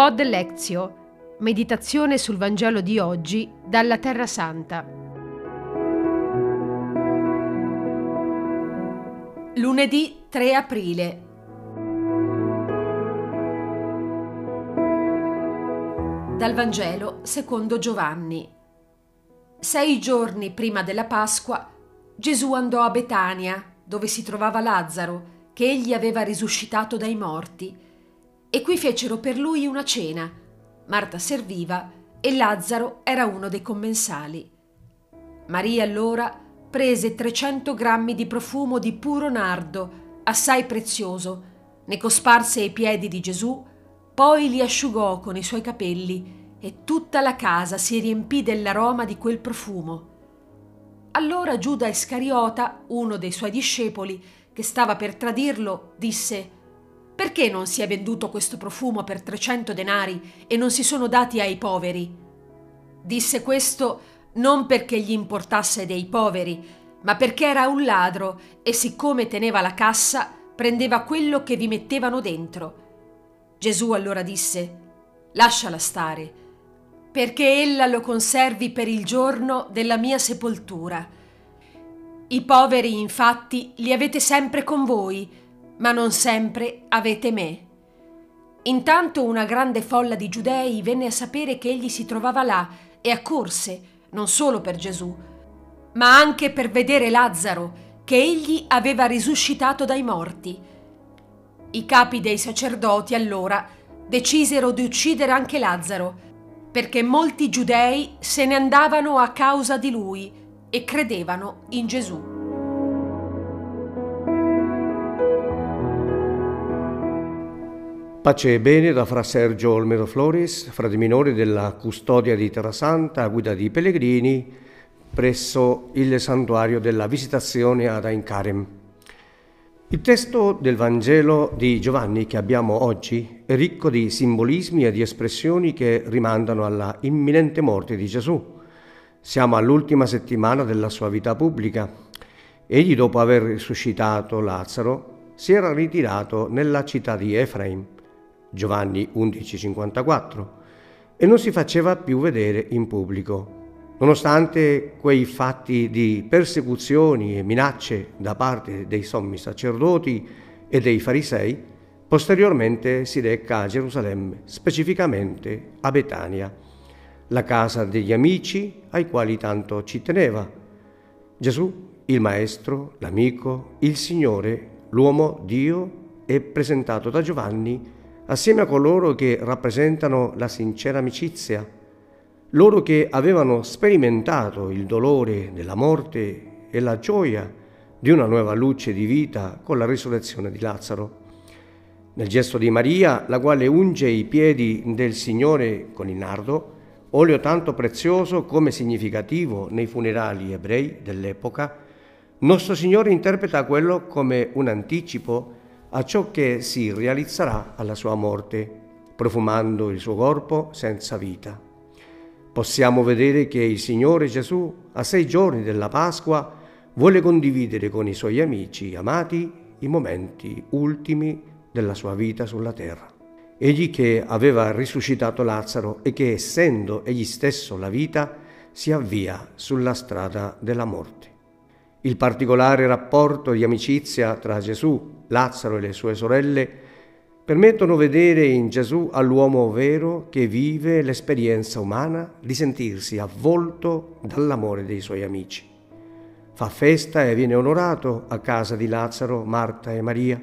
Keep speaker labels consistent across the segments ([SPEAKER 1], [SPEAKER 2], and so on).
[SPEAKER 1] Pod Lezio, meditazione sul Vangelo di oggi dalla Terra Santa. Lunedì 3 aprile. Dal Vangelo secondo Giovanni. Sei giorni prima della Pasqua, Gesù andò a Betania, dove si trovava Lazzaro, che egli aveva risuscitato dai morti e qui fecero per lui una cena. Marta serviva e Lazzaro era uno dei commensali. Maria allora prese 300 grammi di profumo di puro nardo, assai prezioso, ne cosparse i piedi di Gesù, poi li asciugò con i suoi capelli e tutta la casa si riempì dell'aroma di quel profumo. Allora Giuda Iscariota, uno dei suoi discepoli, che stava per tradirlo, disse perché non si è venduto questo profumo per 300 denari e non si sono dati ai poveri? Disse questo non perché gli importasse dei poveri, ma perché era un ladro e siccome teneva la cassa, prendeva quello che vi mettevano dentro. Gesù allora disse, lasciala stare, perché ella lo conservi per il giorno della mia sepoltura. I poveri infatti li avete sempre con voi, ma non sempre avete me. Intanto una grande folla di giudei venne a sapere che egli si trovava là e accorse, non solo per Gesù, ma anche per vedere Lazzaro, che egli aveva risuscitato dai morti. I capi dei sacerdoti allora decisero di uccidere anche Lazzaro, perché molti giudei se ne andavano a causa di lui e credevano in Gesù.
[SPEAKER 2] Pace e bene da Fra Sergio Olmedo Flores, frate minore della custodia di Terra Santa, guida di pellegrini, presso il santuario della Visitazione ad Aincarem. Il testo del Vangelo di Giovanni che abbiamo oggi è ricco di simbolismi e di espressioni che rimandano alla imminente morte di Gesù. Siamo all'ultima settimana della sua vita pubblica. Egli, dopo aver risuscitato Lazzaro, si era ritirato nella città di Efraim Giovanni 11:54, e non si faceva più vedere in pubblico. Nonostante quei fatti di persecuzioni e minacce da parte dei sommi sacerdoti e dei farisei, posteriormente si reca a Gerusalemme, specificamente a Betania, la casa degli amici ai quali tanto ci teneva. Gesù, il Maestro, l'amico, il Signore, l'uomo Dio, è presentato da Giovanni assieme a coloro che rappresentano la sincera amicizia, loro che avevano sperimentato il dolore della morte e la gioia di una nuova luce di vita con la risurrezione di Lazzaro. Nel gesto di Maria, la quale unge i piedi del Signore con il nardo, olio tanto prezioso come significativo nei funerali ebrei dell'epoca, nostro Signore interpreta quello come un anticipo a ciò che si realizzerà alla sua morte, profumando il suo corpo senza vita. Possiamo vedere che il Signore Gesù, a sei giorni della Pasqua, vuole condividere con i suoi amici amati i momenti ultimi della sua vita sulla terra. Egli che aveva risuscitato Lazzaro e che, essendo egli stesso la vita, si avvia sulla strada della morte. Il particolare rapporto di amicizia tra Gesù, Lazzaro e le sue sorelle permettono vedere in Gesù all'uomo vero che vive l'esperienza umana di sentirsi avvolto dall'amore dei suoi amici. Fa festa e viene onorato a casa di Lazzaro, Marta e Maria.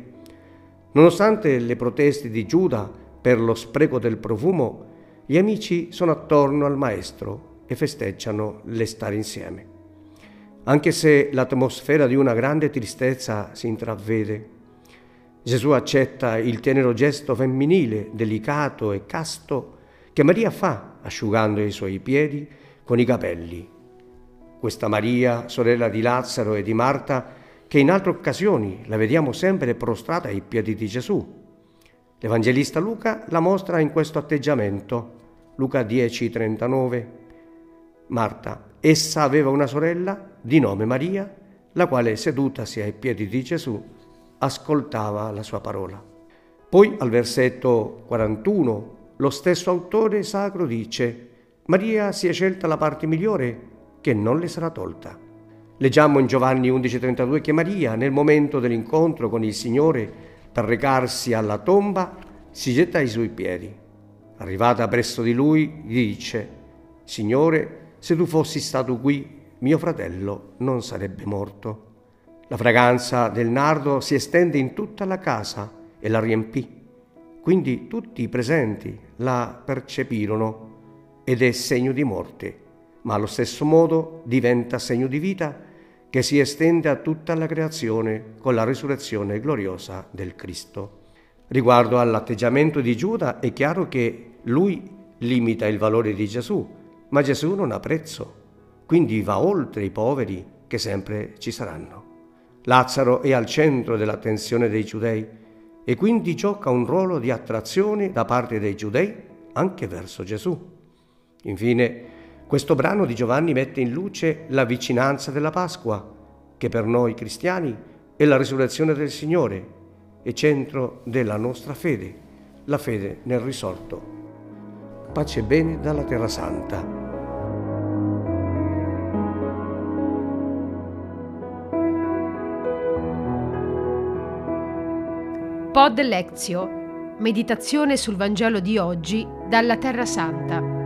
[SPEAKER 2] Nonostante le proteste di Giuda per lo spreco del profumo, gli amici sono attorno al Maestro e festeggiano l'estare insieme anche se l'atmosfera di una grande tristezza si intravede. Gesù accetta il tenero gesto femminile, delicato e casto che Maria fa asciugando i suoi piedi con i capelli. Questa Maria, sorella di Lazzaro e di Marta, che in altre occasioni la vediamo sempre prostrata ai piedi di Gesù. L'Evangelista Luca la mostra in questo atteggiamento. Luca 10:39. Marta, essa aveva una sorella di nome Maria, la quale sedutasi ai piedi di Gesù ascoltava la sua parola. Poi al versetto 41 lo stesso autore sacro dice Maria si è scelta la parte migliore che non le sarà tolta. Leggiamo in Giovanni 11:32 che Maria, nel momento dell'incontro con il Signore per recarsi alla tomba, si getta ai suoi piedi. Arrivata presso di lui, gli dice, Signore, se tu fossi stato qui, mio fratello non sarebbe morto. La fragranza del nardo si estende in tutta la casa e la riempì. Quindi tutti i presenti la percepirono ed è segno di morte, ma allo stesso modo diventa segno di vita che si estende a tutta la creazione con la risurrezione gloriosa del Cristo. Riguardo all'atteggiamento di Giuda è chiaro che lui limita il valore di Gesù, ma Gesù non ha prezzo, quindi va oltre i poveri che sempre ci saranno. Lazzaro è al centro dell'attenzione dei giudei e quindi gioca un ruolo di attrazione da parte dei giudei anche verso Gesù. Infine, questo brano di Giovanni mette in luce la vicinanza della Pasqua, che per noi cristiani è la risurrezione del Signore e centro della nostra fede, la fede nel risorto. Pace e bene dalla Terra Santa.
[SPEAKER 1] Pod Lezio, meditazione sul Vangelo di oggi dalla Terra Santa.